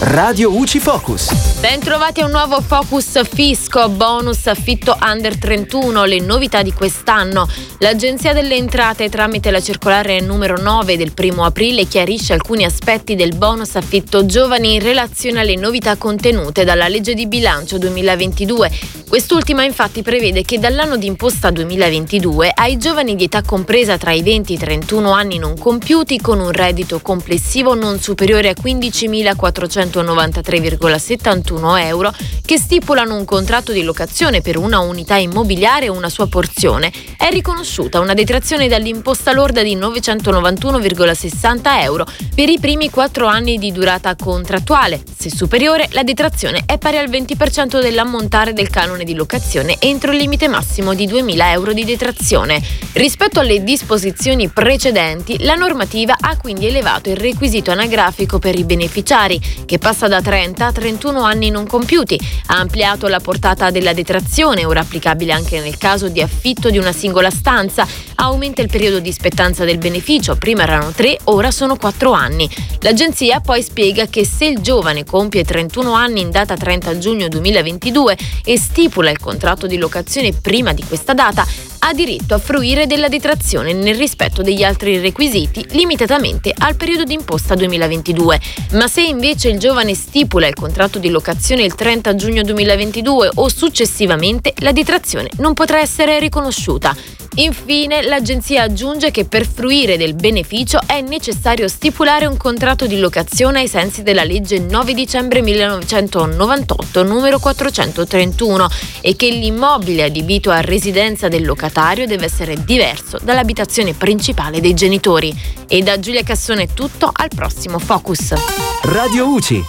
Radio UCI Focus. Bentrovati a un nuovo Focus Fisco, bonus affitto under 31, le novità di quest'anno. L'Agenzia delle Entrate tramite la circolare numero 9 del 1 aprile chiarisce alcuni aspetti del bonus affitto giovani in relazione alle novità contenute dalla legge di bilancio 2022. Quest'ultima infatti prevede che dall'anno d'imposta 2022 ai giovani di età compresa tra i 20 e i 31 anni non compiuti con un reddito complessivo non superiore a 15.400 193,71 euro che stipulano un contratto di locazione per una unità immobiliare o una sua porzione, è riconosciuta una detrazione dall'imposta lorda di 991,60 euro per i primi quattro anni di durata contrattuale. Se superiore, la detrazione è pari al 20% dell'ammontare del canone di locazione entro il limite massimo di 2.000 euro di detrazione. Rispetto alle disposizioni precedenti, la normativa ha quindi elevato il requisito anagrafico per i beneficiari, che passa da 30 a 31 anni non compiuti, ha ampliato la portata della detrazione, ora applicabile anche nel caso di affitto di una singola stanza, aumenta il periodo di spettanza del beneficio, prima erano 3, ora sono 4 anni. L'agenzia poi spiega che se il giovane compie 31 anni in data 30 giugno 2022 e stipula il contratto di locazione prima di questa data, ha diritto a fruire della detrazione nel rispetto degli altri requisiti limitatamente al periodo d'imposta 2022. Ma se invece il giovane stipula il contratto di locazione il 30 giugno 2022 o successivamente, la detrazione non potrà essere riconosciuta. Infine, l'agenzia aggiunge che per fruire del beneficio è necessario stipulare un contratto di locazione ai sensi della legge 9 dicembre 1998 numero 431 e che l'immobile adibito a residenza del locatario deve essere diverso dall'abitazione principale dei genitori. E da Giulia Cassone è tutto, al prossimo Focus. Radio UCI.